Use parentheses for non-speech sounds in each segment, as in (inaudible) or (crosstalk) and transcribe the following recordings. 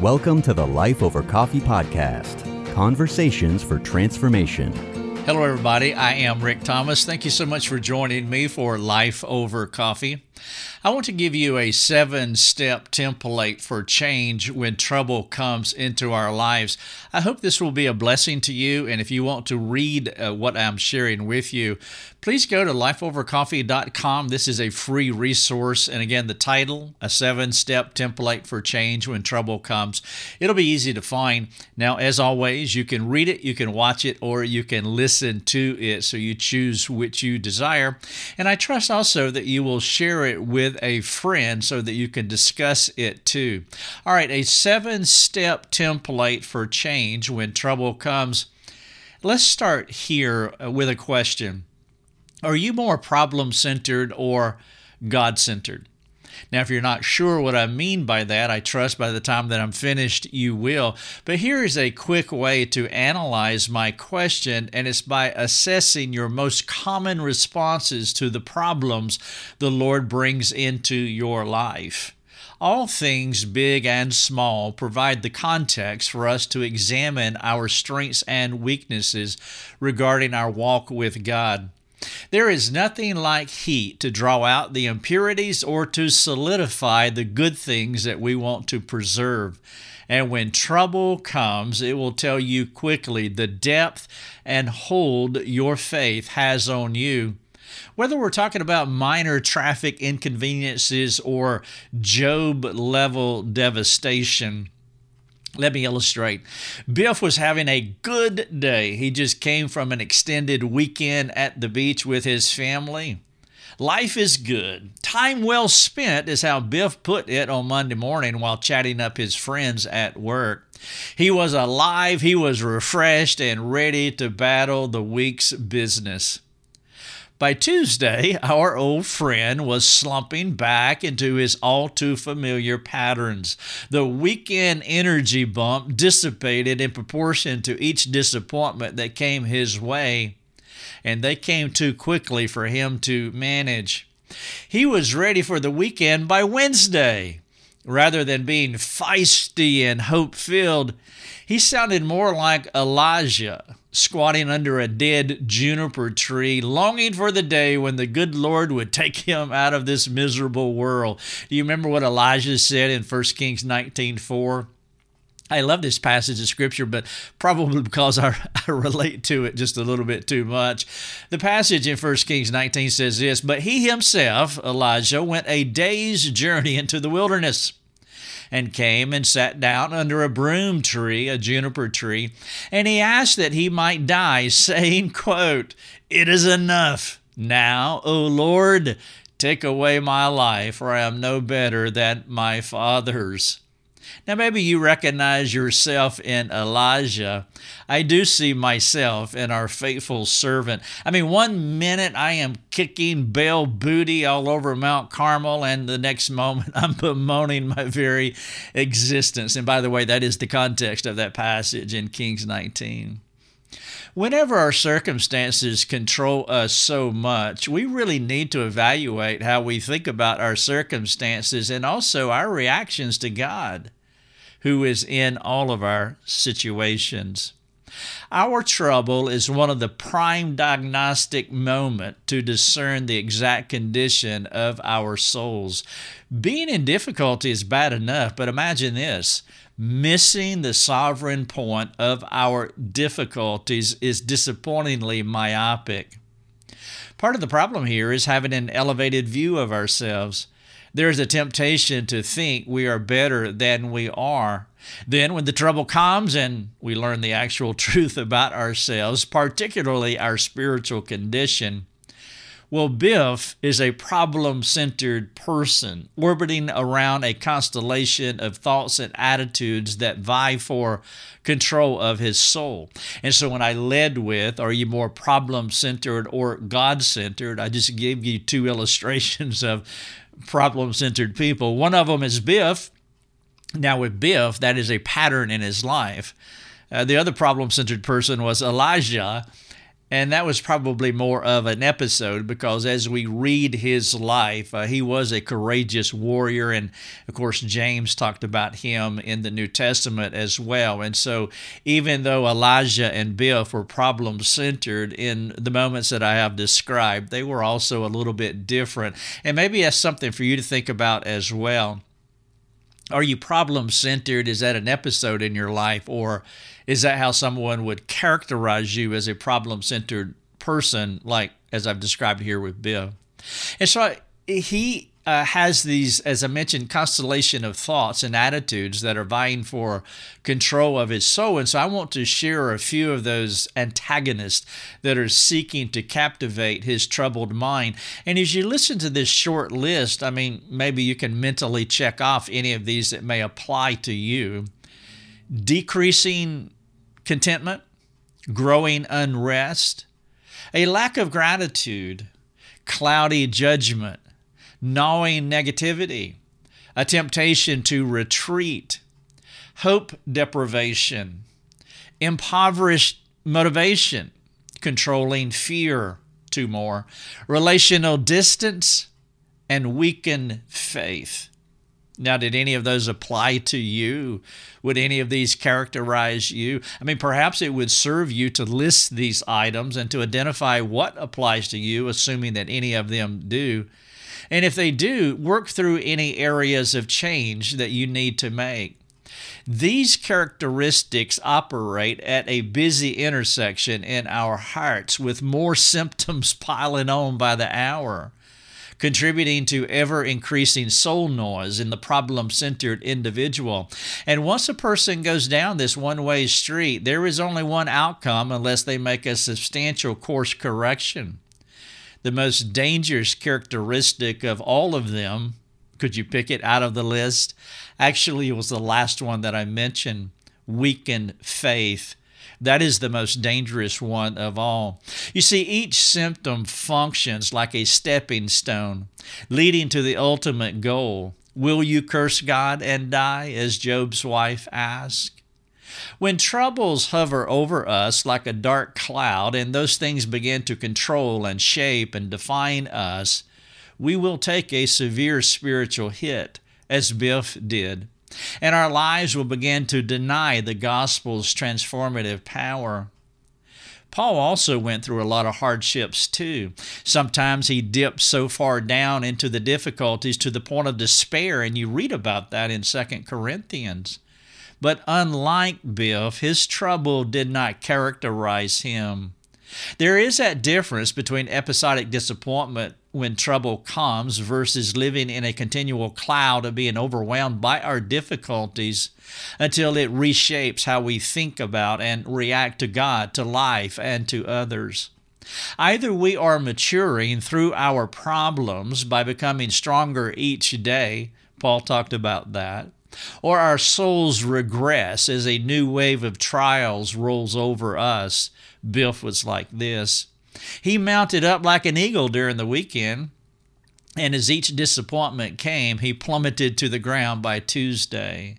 Welcome to the Life Over Coffee Podcast Conversations for Transformation. Hello, everybody. I am Rick Thomas. Thank you so much for joining me for Life Over Coffee. I want to give you a seven step template for change when trouble comes into our lives. I hope this will be a blessing to you. And if you want to read uh, what I'm sharing with you, please go to lifeovercoffee.com. This is a free resource. And again, the title, A Seven Step Template for Change When Trouble Comes. It'll be easy to find. Now, as always, you can read it, you can watch it, or you can listen to it. So you choose which you desire. And I trust also that you will share it with a friend so that you can discuss it too. All right, a seven step template for change when trouble comes. Let's start here with a question Are you more problem centered or God centered? Now, if you're not sure what I mean by that, I trust by the time that I'm finished you will. But here is a quick way to analyze my question, and it's by assessing your most common responses to the problems the Lord brings into your life. All things, big and small, provide the context for us to examine our strengths and weaknesses regarding our walk with God. There is nothing like heat to draw out the impurities or to solidify the good things that we want to preserve. And when trouble comes, it will tell you quickly the depth and hold your faith has on you. Whether we're talking about minor traffic inconveniences or Job level devastation, let me illustrate. Biff was having a good day. He just came from an extended weekend at the beach with his family. Life is good. Time well spent is how Biff put it on Monday morning while chatting up his friends at work. He was alive, he was refreshed, and ready to battle the week's business. By Tuesday, our old friend was slumping back into his all too familiar patterns. The weekend energy bump dissipated in proportion to each disappointment that came his way, and they came too quickly for him to manage. He was ready for the weekend by Wednesday. Rather than being feisty and hope filled, he sounded more like Elijah squatting under a dead juniper tree, longing for the day when the good Lord would take him out of this miserable world. Do you remember what Elijah said in 1 Kings 19:4? I love this passage of scripture, but probably because I, (laughs) I, relate to it just a little bit too much. The passage in 1 Kings 19 says this But he himself, Elijah, went a day's journey into the wilderness and came and sat down under a broom tree, a juniper tree, and he asked that he might die, saying, quote, It is enough. Now, O Lord, take away my life, for I am no better than my fathers. Now, maybe you recognize yourself in Elijah. I do see myself in our faithful servant. I mean, one minute I am kicking Baal booty all over Mount Carmel, and the next moment (laughs) I'm bemoaning my very existence. And by the way, that is the context of that passage in Kings 19. Whenever our circumstances control us so much, we really need to evaluate how we think about our circumstances and also our reactions to God who is in all of our situations. Our trouble is one of the prime diagnostic moment to discern the exact condition of our souls. Being in difficulty is bad enough, but imagine this. Missing the sovereign point of our difficulties is disappointingly myopic. Part of the problem here is having an elevated view of ourselves there's a temptation to think we are better than we are. Then, when the trouble comes and we learn the actual (laughs) truth about ourselves, particularly our spiritual condition, well, Biff is a problem centered person orbiting around a constellation of thoughts and attitudes that vie for control of his soul. And so when I led with, are you more problem centered or God centered? I just gave you two (laughs) illustrations of problem centered people. One of them is Biff. Now, with Biff, that is a pattern in his life. Uh, the other problem centered person was Elijah. And that was probably more of an episode because as we read his life, uh, he was a courageous warrior. And of course, James talked about him in the New Testament as well. And so, even though Elijah and Biff were problem centered in the moments that I have described, they were also a little bit different. And maybe that's something for you to think about as well. Are you problem centered? Is that an episode in your life? Or is that how someone would characterize you as a problem centered person, like as I've described here with Bill? And so he uh, has these, as I mentioned, constellation of thoughts and attitudes that are vying for control of his soul. And so I want to share a few of those antagonists that are seeking to captivate his troubled mind. And as you listen to this short list, I mean, maybe you can mentally check off any of these that may apply to you. Decreasing contentment, growing unrest, a lack of gratitude, cloudy judgment, gnawing negativity, a temptation to retreat, hope deprivation, impoverished motivation, controlling fear, two more, relational distance, and weakened faith. Now, did any of those apply to you? Would any of these characterize you? I mean, perhaps it would serve you to list these items and to identify what applies to you, assuming that any of them do. And if they do, work through any areas of change that you need to make. These characteristics operate at a busy intersection in our hearts with more symptoms (laughs) piling on by the hour contributing to ever increasing soul noise in the problem centered individual. And once a person goes down this one way street, there is only one outcome unless they make a substantial course correction. The most dangerous characteristic of all of them, could you pick it out of the list? Actually, it was the last one that I mentioned weakened faith that is the most dangerous one of all. You see, each symptom functions like a stepping stone, leading to the ultimate goal. Will you curse God and die, as Job's wife asked? When troubles hover over us like a dark cloud and those things begin to control and shape and define us, we will take a severe spiritual hit, as Biff did and our lives will begin to deny the gospel's transformative power. Paul also went through a lot of hardships too. Sometimes he dipped so far down into the difficulties to the point of despair, and you read about that in 2 Corinthians. But unlike Biff, his trouble did not characterize him. There is that difference between episodic disappointment when trouble comes versus living in a continual cloud of being overwhelmed by our difficulties until it reshapes how we think about and react to God, to life, and to others. Either we are maturing through our problems by becoming stronger each day, Paul talked about that, or our souls regress as a new wave of trials rolls over us. Biff was like this. He mounted up like an eagle during the weekend, and as each disappointment came, he plummeted to the ground by Tuesday.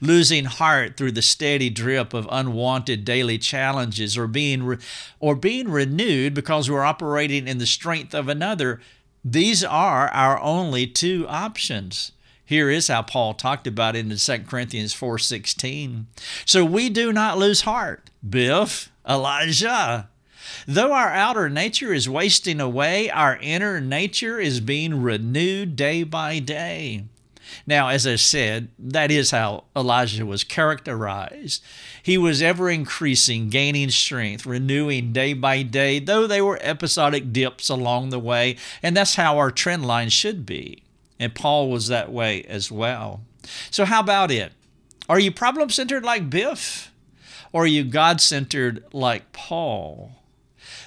Losing heart through the steady drip of unwanted daily challenges, or being, re- or being renewed because we're operating in the strength of another, these are our only two options. Here is how Paul talked about it in 2 Corinthians 4:16. So we do not lose heart. Biff, Elijah, Though our outer nature is wasting away, our inner nature is being renewed day by day. Now, as I said, that is how Elijah was characterized. He was ever increasing, gaining strength, renewing day by day, though they were episodic dips along the way, and that's how our trend line should be. And Paul was that way as well. So, how about it? Are you problem centered like Biff? Or are you God centered like Paul?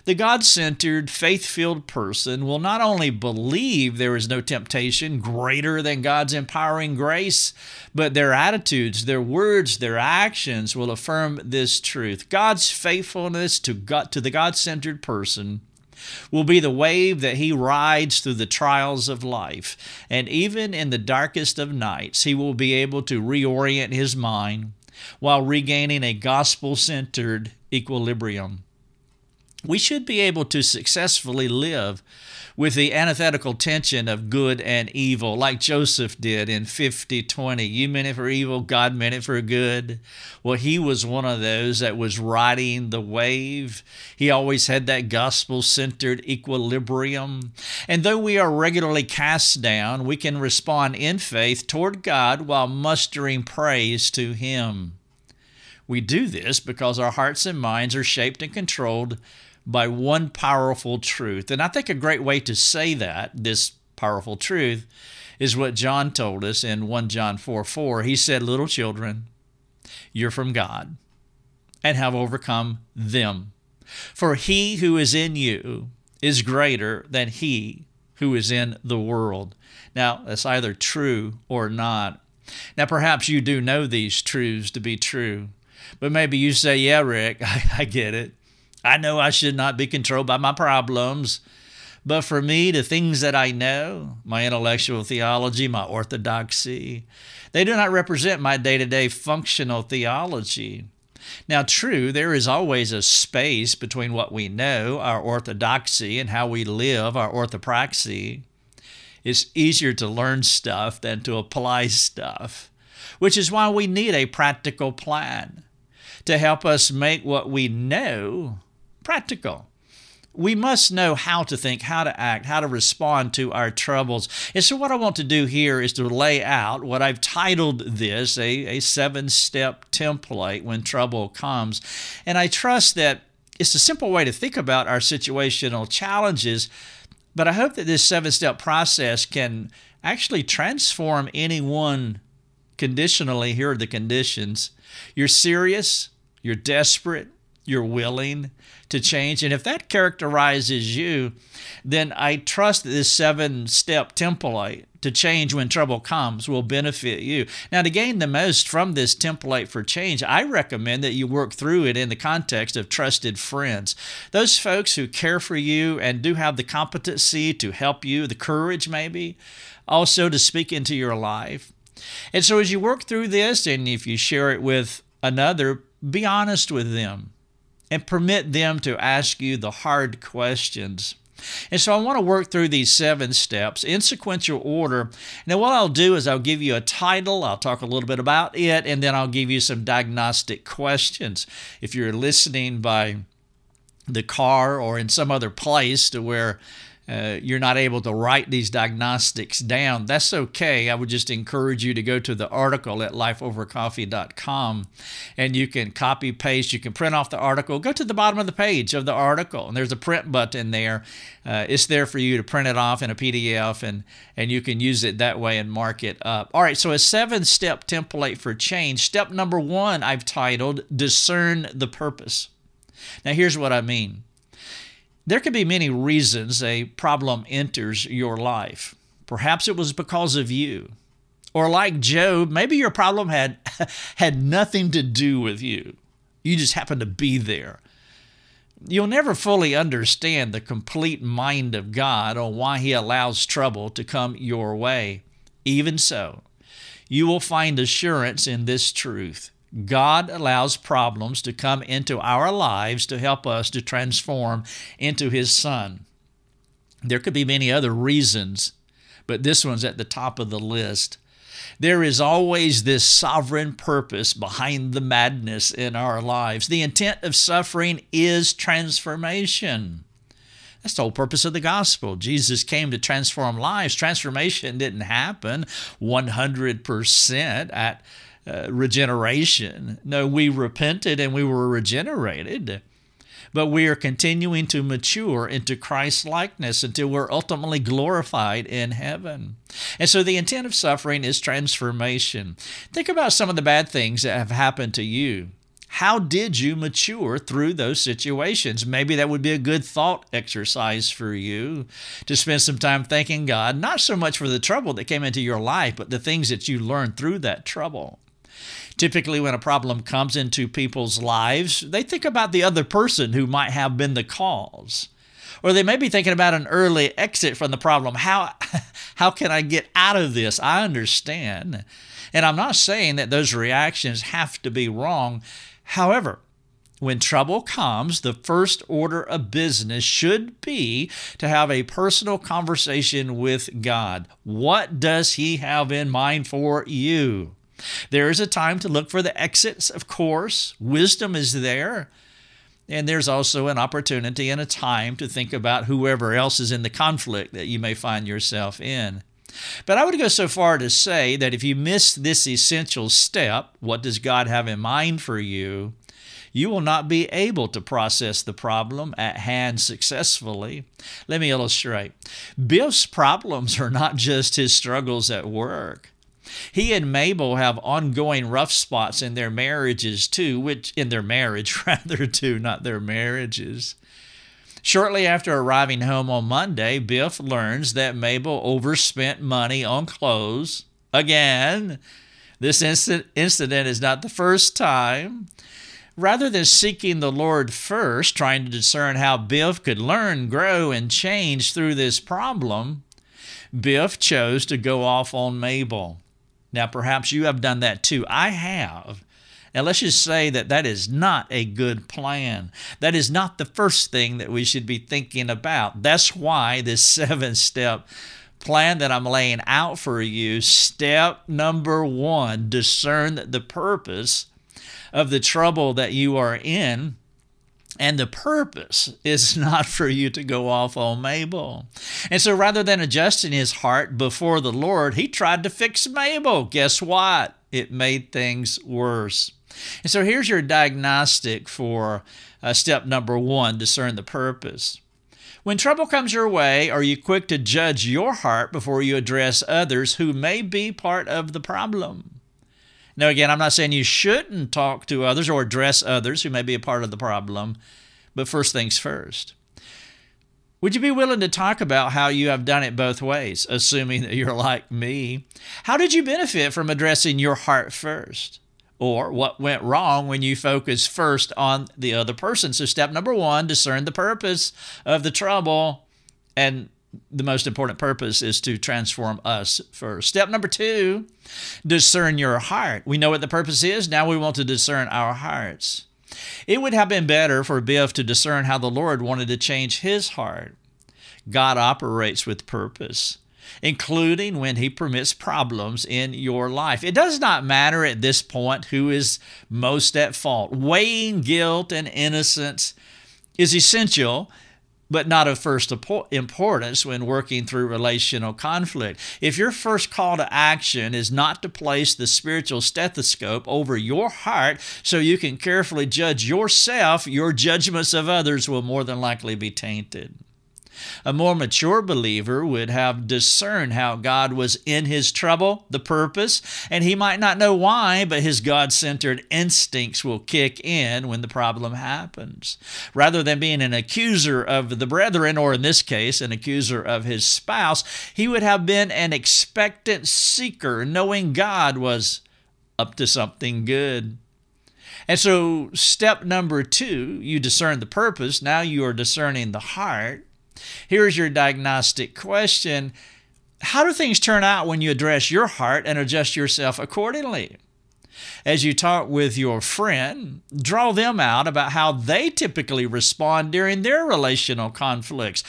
The God centered, faith filled person will not only believe there is no temptation greater than God's empowering grace, but their attitudes, their words, their actions will affirm this truth. God's faithfulness to, God, to the God centered person will be the wave that he rides through the trials of life. And even in the darkest of nights, he will be able to reorient his mind while regaining a gospel centered equilibrium. we should be able to successfully live with the antithetical tension of good and evil, like Joseph did in 5020. You meant it for evil, God meant it for good. Well, he was one of those that was riding the wave. He always had that gospel centered equilibrium. And though we are regularly cast down, we can respond in faith toward God while mustering praise to Him. We do this because our hearts and minds are shaped and controlled by one powerful truth. And I think a great way to say that, this powerful truth, is what John told us in 1 John 4 4. He said, Little children, you're from God and have overcome them. For he who is in you is greater than he who is in the world. Now, that's either true or not. Now, perhaps you do know these truths to be true, but maybe you say, Yeah, Rick, (laughs) I, I get it. I know I should not be controlled by my problems. But for me, the things that I know, my intellectual theology, my orthodoxy, they do not represent my day to day functional theology. Now, true, there is always a space between what we know, our orthodoxy, and how we live, our orthopraxy. It's easier to learn stuff than to apply stuff, which is why we need a practical plan to help us make what we know practical. We must know how to think, how to act, how to respond to our troubles. And so, what I want to do here is to lay out what I've titled this a, a seven step template when trouble comes. And I trust that it's a simple way to think about our situational challenges, but I hope that this seven step process can actually transform anyone conditionally. Here are the conditions you're serious, you're desperate, you're willing to change. And if that characterizes you, then I trust that this seven step template to change when trouble comes will benefit you. Now, to gain the most from this template for change, I recommend that you work through it in the context of trusted friends. Those folks who care for you and do have the competency to help you, the courage maybe, also to speak into your life. And so, as you work through this, and if you share it with another, be honest with them and permit them to ask you the hard questions. And so I want to work through these seven steps in sequential order. Now, what I'll do is I'll give you a title, I'll talk a little bit about it, and then I'll give you some diagnostic questions. If you're listening by the car or in some other place to where uh, you're not able to write these diagnostics down, that's okay. I would just encourage you to go to the article at lifeovercoffee.com and you can copy paste, you can print off the article. Go to the bottom of the page of the article, and there's a print button there. Uh, it's there for you to print it off in a PDF, and, and you can use it that way and mark it up. All right, so a seven step template for change. Step number one, I've titled Discern the Purpose. Now, here's what I mean there could be many reasons a problem enters your life. Perhaps it was because of you. Or like Job, maybe your problem had (laughs) had nothing to do with you. You just happened to be there. You'll never fully understand the complete mind of God on why he allows trouble to come your way. Even so, you will find assurance in this truth. God allows problems to come into our lives to help us to transform into His Son. There could be many other reasons, but this one's at the top of the list. There is always this sovereign purpose behind the madness in our lives. The intent of suffering is transformation. That's the whole purpose of the gospel. Jesus came to transform lives. Transformation didn't happen 100% at uh, regeneration. No, we repented and we were regenerated. But we are continuing to mature into Christ's likeness until we're ultimately glorified in heaven. And so the intent of suffering is transformation. Think about some of the bad things that have happened to you. How did you mature through those situations? Maybe that would be a good thought exercise for you to spend some time thanking God, not so much for the trouble that came into your life, but the things that you learned through that trouble. Typically, when a problem comes into people's lives, they think about the other person who might have been the cause. Or they may be thinking about an early exit from the problem. How, (laughs) how can I get out of this? I understand. And I'm not saying that those reactions have to be wrong. However, when trouble comes, the first order of business should be to have a personal conversation with God. What does He have in mind for you? There is a time to look for the exits, of course. Wisdom is there. And there's also an opportunity and a time to think about whoever else is in the conflict that you may find yourself in. But I would go so far to say that if you miss this essential step, what does God have in mind for you? You will not be able to process the problem at hand successfully. Let me illustrate. Biff's problems are not just his struggles at work. He and Mabel have ongoing rough spots in their marriages too, which in their marriage (laughs) rather too, not their marriages. Shortly after arriving home on Monday, Biff learns that Mabel overspent money on clothes. Again, this incident is not the first time. Rather than seeking the Lord first, trying to discern how Biff could learn, grow, and change through this problem, Biff chose to go off on Mabel. Now, perhaps you have done that too. I have. And let's just say that that is not a good plan. That is not the first thing that we should be thinking about. That's why this (laughs) seven step plan that I'm laying out for you, step number one, discern the purpose of the trouble that you are in and the purpose is (laughs) not for you to go off on Mabel. And so rather than adjusting his heart before the Lord, he tried to fix Mabel. Guess what? It made things worse. And so here's your diagnostic for uh, step number one discern the purpose. When trouble comes your way, are you quick to judge your heart before you address others who may be part of the problem? Now, again, I'm not saying you shouldn't talk to others or address others who may be a part of the problem, but first things first. Would you be willing to talk about how you have done it both ways, assuming that you're like me? How did you benefit from addressing your heart first? Or what went wrong when you focused first on the other person? So, step number one discern the purpose of the trouble and the most important purpose is to transform us first. Step number two, discern your heart. We know what the purpose is. Now we want to discern our hearts. It would have been better for Biff to discern how the Lord wanted to change his heart. God operates with purpose, including when he permits problems in your life. It does not matter at this point who is most at fault. Weighing guilt and innocence is essential but not of first importance when working through relational conflict. If your first call to action is not to place the spiritual stethoscope over your heart so you can carefully judge yourself, your judgments of others will more than likely be tainted. A more mature believer would have discerned how God was in his trouble, the purpose, and he might not know why, but his God centered instincts will kick in when the problem happens. Rather than being an accuser of the brethren, or in this case, an accuser of his spouse, he would have been an expectant seeker, knowing God was up to something good. And so, step number two, you discern the purpose. Now you are discerning the heart. Here's your diagnostic question How do things turn out when you address your heart and adjust yourself accordingly? As you talk with your friend, draw them out about how they typically respond during their relational conflicts.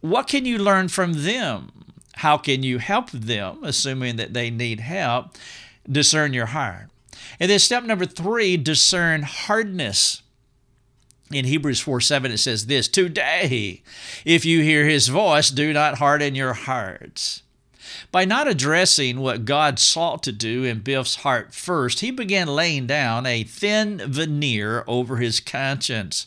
What can you learn from them? How can you help them, assuming that they need help? Discern your heart. And then step number three, discern hardness in Hebrews 4 7, it says this Today, if you hear his voice, do not harden your hearts. By not addressing what God sought to do in Biff's heart first, he began laying down a thin veneer over his conscience.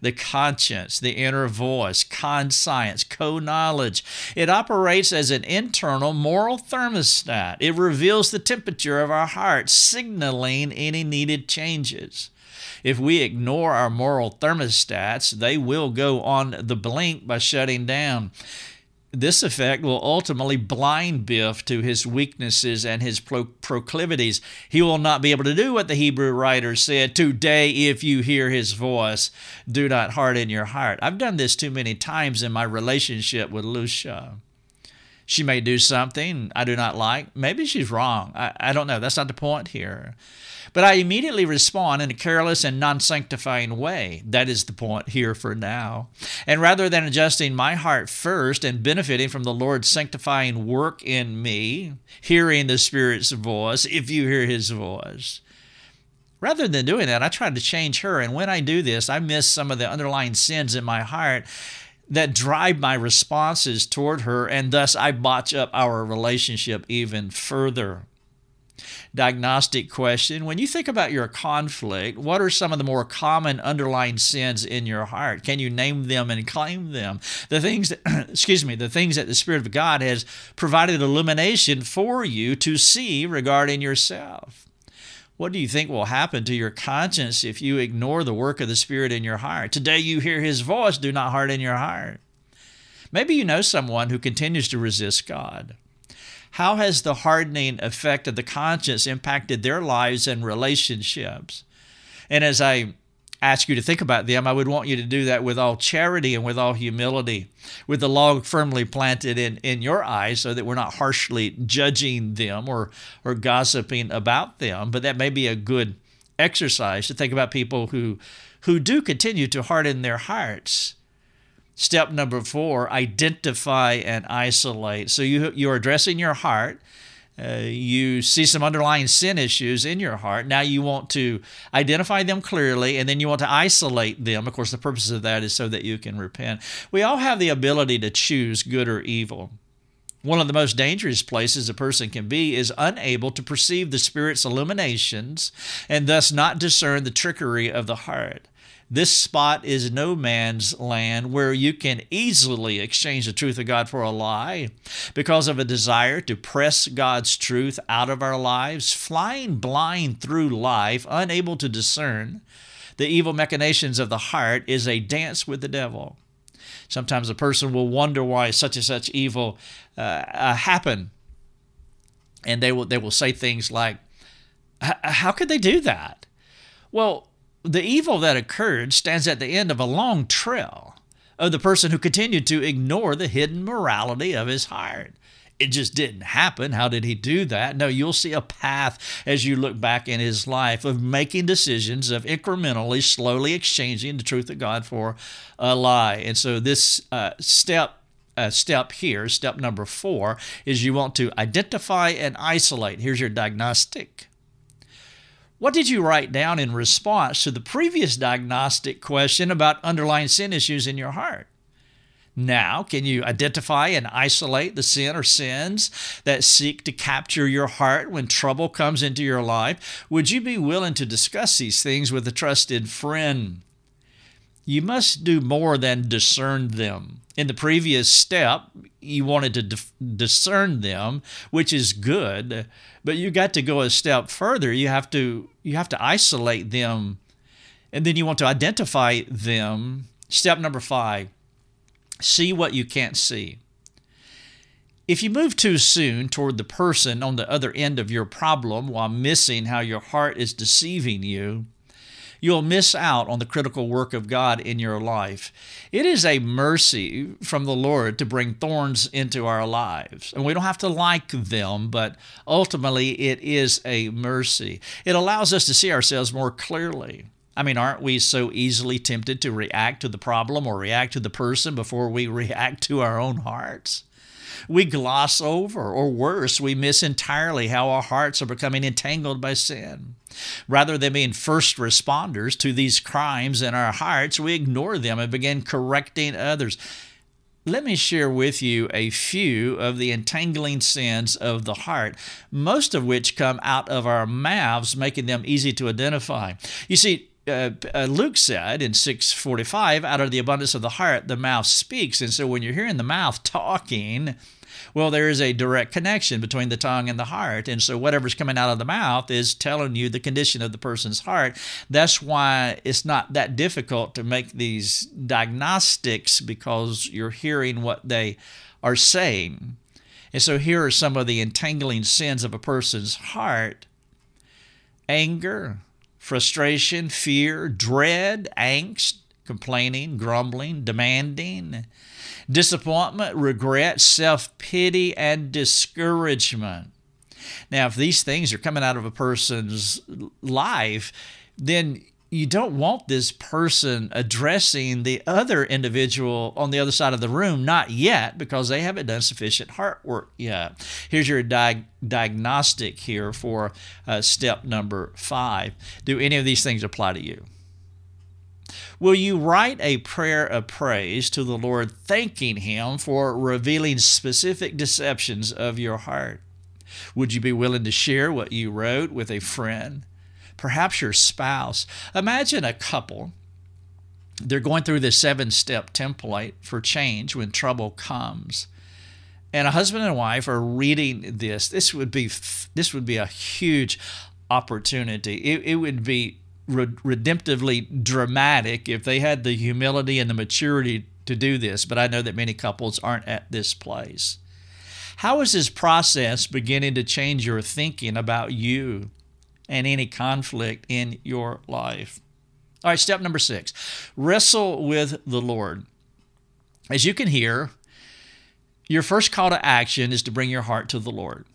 The conscience, the inner voice, conscience, co knowledge. It operates as an internal moral thermostat. It reveals the temperature of our hearts, signaling any needed changes. If we ignore our moral thermostats, they will go on the blink by shutting down. This effect will ultimately blind Biff to his weaknesses and his pro- proclivities. He will not be able to do what the Hebrew writer said Today, if you hear his voice, do not harden your heart. I've done this too many times in my relationship with Lucia. She may do something I do not like. Maybe she's wrong. I, I don't know. That's not the point here. But I immediately respond in a careless and non sanctifying way. That is the point here for now. And rather than adjusting my heart first and benefiting from the Lord's sanctifying work in me, hearing the Spirit's voice, if you hear His voice, rather than doing that, I try to change her. And when I do this, I miss some of the underlying sins in my heart that drive my responses toward her, and thus I botch up our relationship even further. Diagnostic question When you think about your conflict, what are some of the more common underlying sins in your heart? Can you name them and claim them? The things that, (clears throat) excuse me, the things that the Spirit of God has provided illumination for you to see regarding yourself. What do you think will happen to your conscience if you ignore the work of the Spirit in your heart? Today you hear His voice, do not harden your heart. Maybe you know someone who continues to resist God. How has the hardening effect of the conscience impacted their lives and relationships? And as I ask you to think about them, I would want you to do that with all charity and with all humility, with the log firmly planted in, in your eyes so that we're not harshly judging them or, or gossiping about them. But that may be a good exercise to think about people who, who do continue to harden their hearts. Step number four identify and isolate. So you, you're addressing your heart uh, you see some underlying sin issues in your heart. Now you want to identify them clearly and then you want to isolate them. Of course, the purpose of that is so that you can repent. We all have the ability to choose good or evil. One of the most dangerous places a person can be is unable to perceive the Spirit's illuminations and thus not discern the trickery of the heart. This spot is no man's land where you can easily exchange the truth of God for a lie because of a desire to press God's truth out of our lives, flying blind through life, unable to discern the evil machinations of the heart, is a dance with the devil. Sometimes a person will wonder why such and such evil uh, uh, happen, and they will they will say things like, "How could they do that?" Well, the evil that occurred stands at the end of a long trail of the person who continued to ignore the hidden morality of his heart. It just didn't happen. How did he do that? No, you'll see a path as you look back in his life of making decisions, of incrementally, slowly exchanging the truth of God for a lie. And so, this uh, step uh, step here, step number four, is you want to identify and isolate. Here's your diagnostic. What did you write down in response to the previous diagnostic question about underlying sin issues in your heart? Now, can you identify and isolate the sin or sins that seek to capture your heart when trouble comes into your life? Would you be willing to discuss these things with a trusted friend? You must do more than discern them. In the previous step, you wanted to discern them, which is good, but you got to go a step further. You have to you have to isolate them and then you want to identify them. Step number 5. See what you can't see. If you move too soon toward the person on the other end of your problem while missing how your heart is deceiving you, you'll miss out on the critical work of God in your life. It is a mercy from the Lord to bring thorns into our lives. And we don't have to like them, but ultimately it is a mercy. It allows us to see ourselves more clearly. I mean, aren't we so easily tempted to react to the problem or react to the person before we (laughs) react to our own hearts? We gloss over, or worse, we miss entirely how our hearts are becoming entangled by sin. Rather than being first responders to these crimes in our hearts, we ignore them and begin correcting others. Let me share with you a few of the entangling sins of the heart, most of which come out of our mouths, making them easy to identify. You see, uh, uh, Luke said in 645, out of the abundance of the heart, the mouth speaks. And so when you're hearing the mouth (laughs) talking, well, there is a direct connection between the tongue and the heart. And so whatever's coming out of the mouth is telling you the condition of the person's heart. That's why it's not that difficult to make these diagnostics because you're hearing what they are saying. And so here are some of the entangling sins of a person's heart anger, frustration, fear, dread, angst, complaining, grumbling, demanding, disappointment, regret, self pity, and discouragement. Now, if these things are coming out of a person's life, then you don't want this person addressing the other individual on the other side of the room, not yet, because they haven't done sufficient heart work yet. Here's your di- diagnostic here for uh, step number five. Do any of these things apply to you? Will you write a prayer of praise to the Lord, thanking Him for revealing specific deceptions of your heart? Would you be willing to share what you wrote with a friend? Perhaps your spouse. Imagine a couple. They're going through this seven step template for change when trouble comes. And a husband and wife are reading this. This would be this would be a huge opportunity. It, it would be redemptively dramatic if they had the humility and the maturity to do this, but I know that many couples aren't at this place. How is this process beginning to change your thinking about you and any conflict in your life. All right, step number six wrestle with the Lord. As you can hear, your first call to action is to bring your heart to the Lord,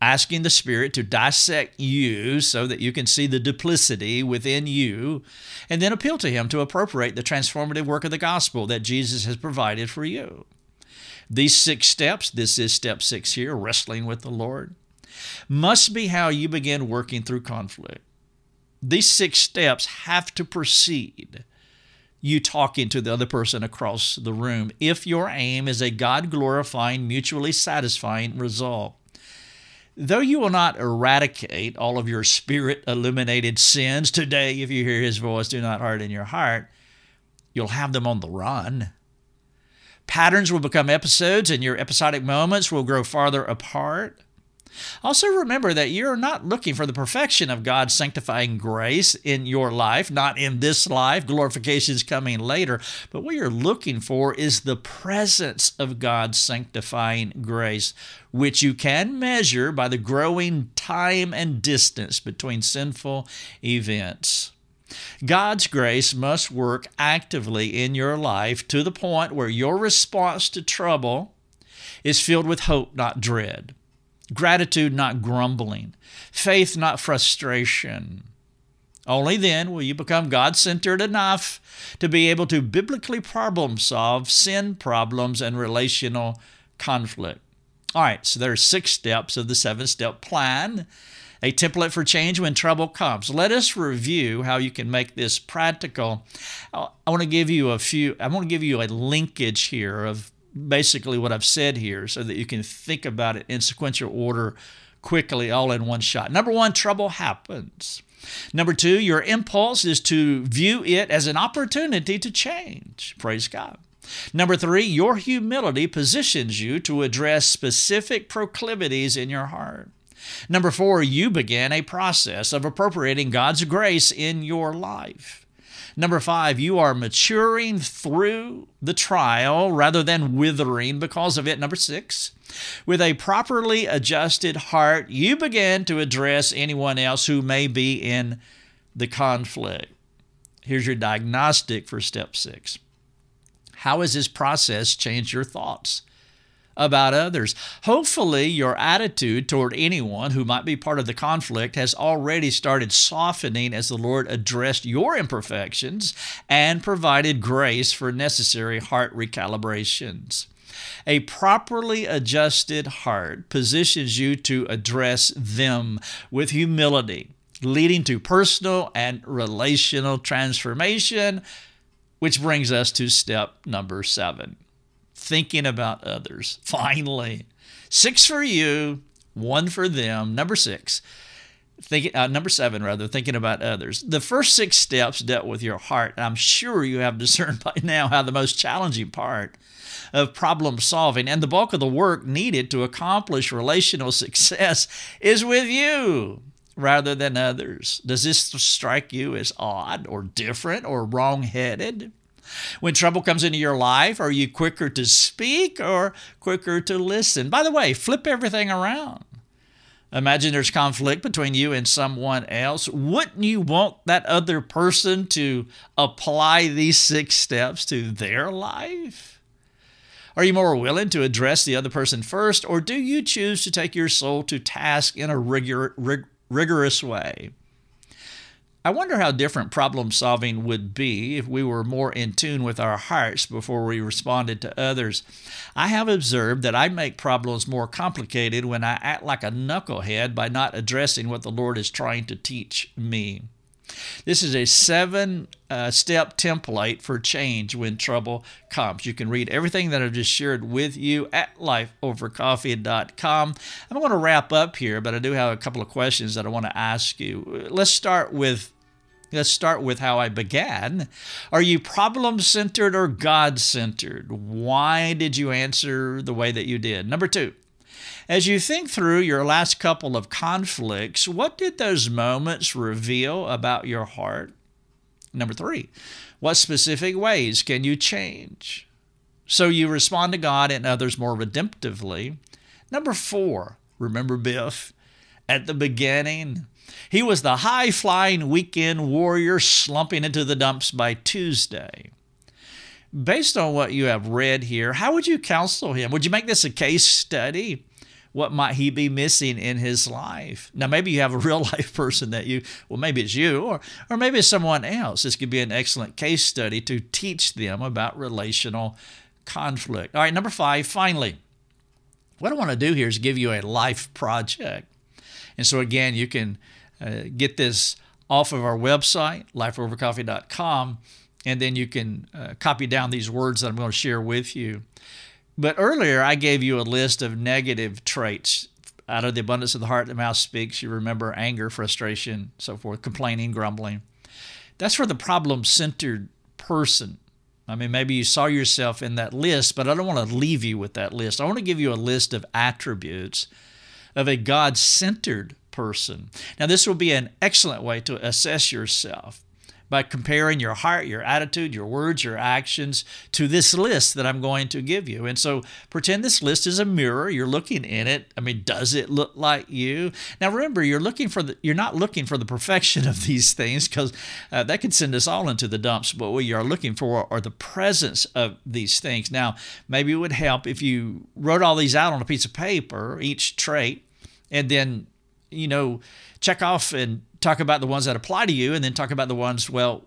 asking the Spirit to dissect you so that you can see the duplicity within you, and then appeal to Him to appropriate the transformative work of the gospel that Jesus has provided for you. These six steps, this is step six here, wrestling with the Lord must be how you begin working through conflict. These six steps have to precede you talking to the other person across the room if your aim is a God glorifying, mutually satisfying result. Though you will not eradicate all of your spirit illuminated sins today, if you hear his voice, do not harden your heart, you'll have them on the run. Patterns will become episodes, and your episodic moments will grow farther apart. Also, remember that you're not looking for the perfection of God's sanctifying grace in your life, not in this life. Glorification is coming later. But what you're looking for is the presence of God's sanctifying grace, which you can measure by the growing time and distance between sinful events. God's grace must work actively in your life to the point where your response to trouble is filled with hope, not dread. Gratitude, not grumbling. Faith, not frustration. Only then will you become God centered enough to be able to biblically problem solve sin problems and relational conflict. All right, so there are six steps of the seven step plan, a template for change when trouble comes. Let us review how you can make this practical. I want to give you a few, I want to give you a linkage here of basically what I've said here so that you can think about it in sequential order quickly, all in one shot. Number one, trouble happens. Number two, your impulse is to view it as an opportunity to change. Praise God. Number three, your humility positions you to address specific proclivities in your heart. Number four, you begin a process of appropriating God's grace in your life. Number five, you are maturing through the trial rather than withering because of it. Number six, with a properly adjusted heart, you begin to address anyone else who may be in the conflict. Here's your diagnostic for step six. How has this process changed your thoughts? About others. Hopefully, your attitude toward anyone who might be part of the conflict has already started softening as the Lord addressed your imperfections and provided grace for necessary heart recalibrations. A properly adjusted heart positions you to address them with humility, leading to personal and relational transformation, which brings us to step number seven thinking about others. (laughs) Finally, six for you, one for them. Number six, thinking, uh, number seven rather, thinking about others. The first six steps dealt with your heart. I'm sure you have (laughs) discerned by now how the most challenging part of problem solving and the bulk of the work needed to accomplish relational (laughs) success is with you rather than others. Does this strike you as odd or different or wrong headed? When trouble comes into your life, are you quicker to speak or quicker to listen? By the way, flip everything around. Imagine there's conflict between you and someone else. Wouldn't you want that other person to apply these six steps to their life? Are you more willing to address the other person first, or do you choose to take your soul to task in a rigor, rig, rigorous way? I wonder how different problem solving would be if we were more in tune with our hearts before we responded to others. I have observed that I make problems more complicated when I act like a knucklehead by not addressing what the Lord is trying to teach me. This is a seven uh, step template for change when trouble comes. You can read everything that I've just shared with you at lifeovercoffee.com. I'm going to wrap up here, but I do have a couple of questions that I want to ask you. Let's start with Let's start with how I began. Are you problem centered or God centered? Why did you answer the way that you did? Number two, as you think through your last couple of conflicts, what did those moments reveal about your heart? Number three, what specific ways can you change so you respond to God and others more redemptively? Number four, remember Biff? At the beginning, he was the high flying weekend warrior slumping into the dumps by Tuesday. Based on what you have read here, how would you counsel him? Would you make this a case study? What might he be missing in his life? Now, maybe you have a (laughs) real life person that you, well, maybe it's you, or, or maybe it's someone else. This could be an excellent case study to teach them about relational conflict. All right, number five, finally, what I want to do here is give you a life project. And so, again, you can uh, get this off of our website, lifeovercoffee.com, and then you can uh, copy down these words that I'm going to share with you. But earlier, I gave you a list of negative traits. Out of the abundance of the heart, the mouth speaks. You remember anger, frustration, so forth, complaining, grumbling. That's for the problem centered person. I mean, maybe you saw yourself in that list, but I don't want to leave you with that list. I want to give you a list of attributes of a God centered person. Now, this will be an excellent way to assess yourself by comparing your heart, your attitude, your words, your actions to this list that I'm going to give you. And so pretend this list is a mirror. You're looking in it. I mean, does it look like you? Now remember, you're looking for the you're not looking for the perfection of these things because uh, that could send us all into the dumps. But what you are looking for are the presence of these things. Now, maybe it would help if you wrote all these out on a piece of paper, each trait, and then you know, check off and talk about the ones that apply to you and then talk about the ones, well,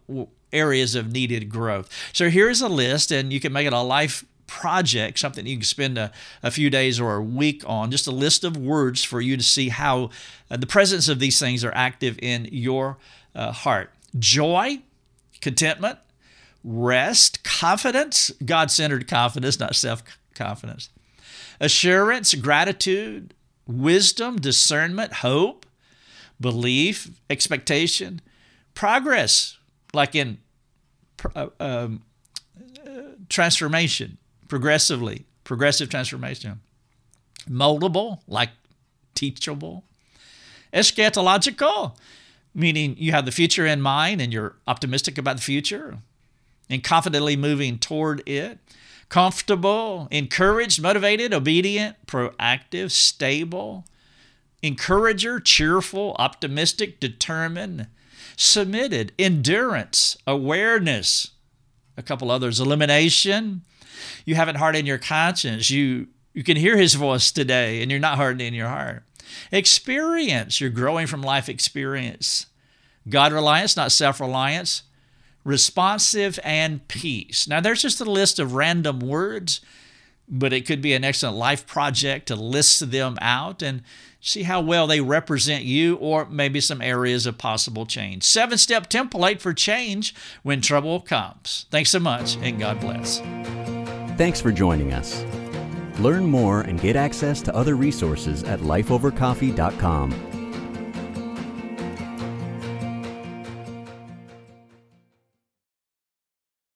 areas of needed growth. So here's a list, and you can make it a life project, something you can spend a, a few days or a week on, just a list of words for you to see how uh, the presence of these things are active in your uh, heart. Joy, contentment, rest, confidence, God centered confidence, not self confidence, assurance, gratitude, wisdom, discernment, hope, belief, expectation, progress, like in uh, um, transformation, progressively, progressive transformation, moldable, like teachable, eschatological, meaning you have the future in mind and you're optimistic about the future and confidently moving toward it comfortable, encouraged, motivated, obedient, proactive, stable, encourager, cheerful, optimistic, determined, submitted, endurance, awareness, a couple others, elimination. You haven't hardened your conscience. You you can hear his voice today and you're not hardening your heart. Experience, you're growing from life experience. God reliance, not self reliance responsive, and peace. Now, there's just a list of random words, but it could be an excellent life project to list them out and see how well they represent you or maybe some areas of possible change. Seven step template for change when trouble comes. Thanks so much, and God bless. Thanks for joining us. Learn more and get access to other resources at lifeovercoffee.com.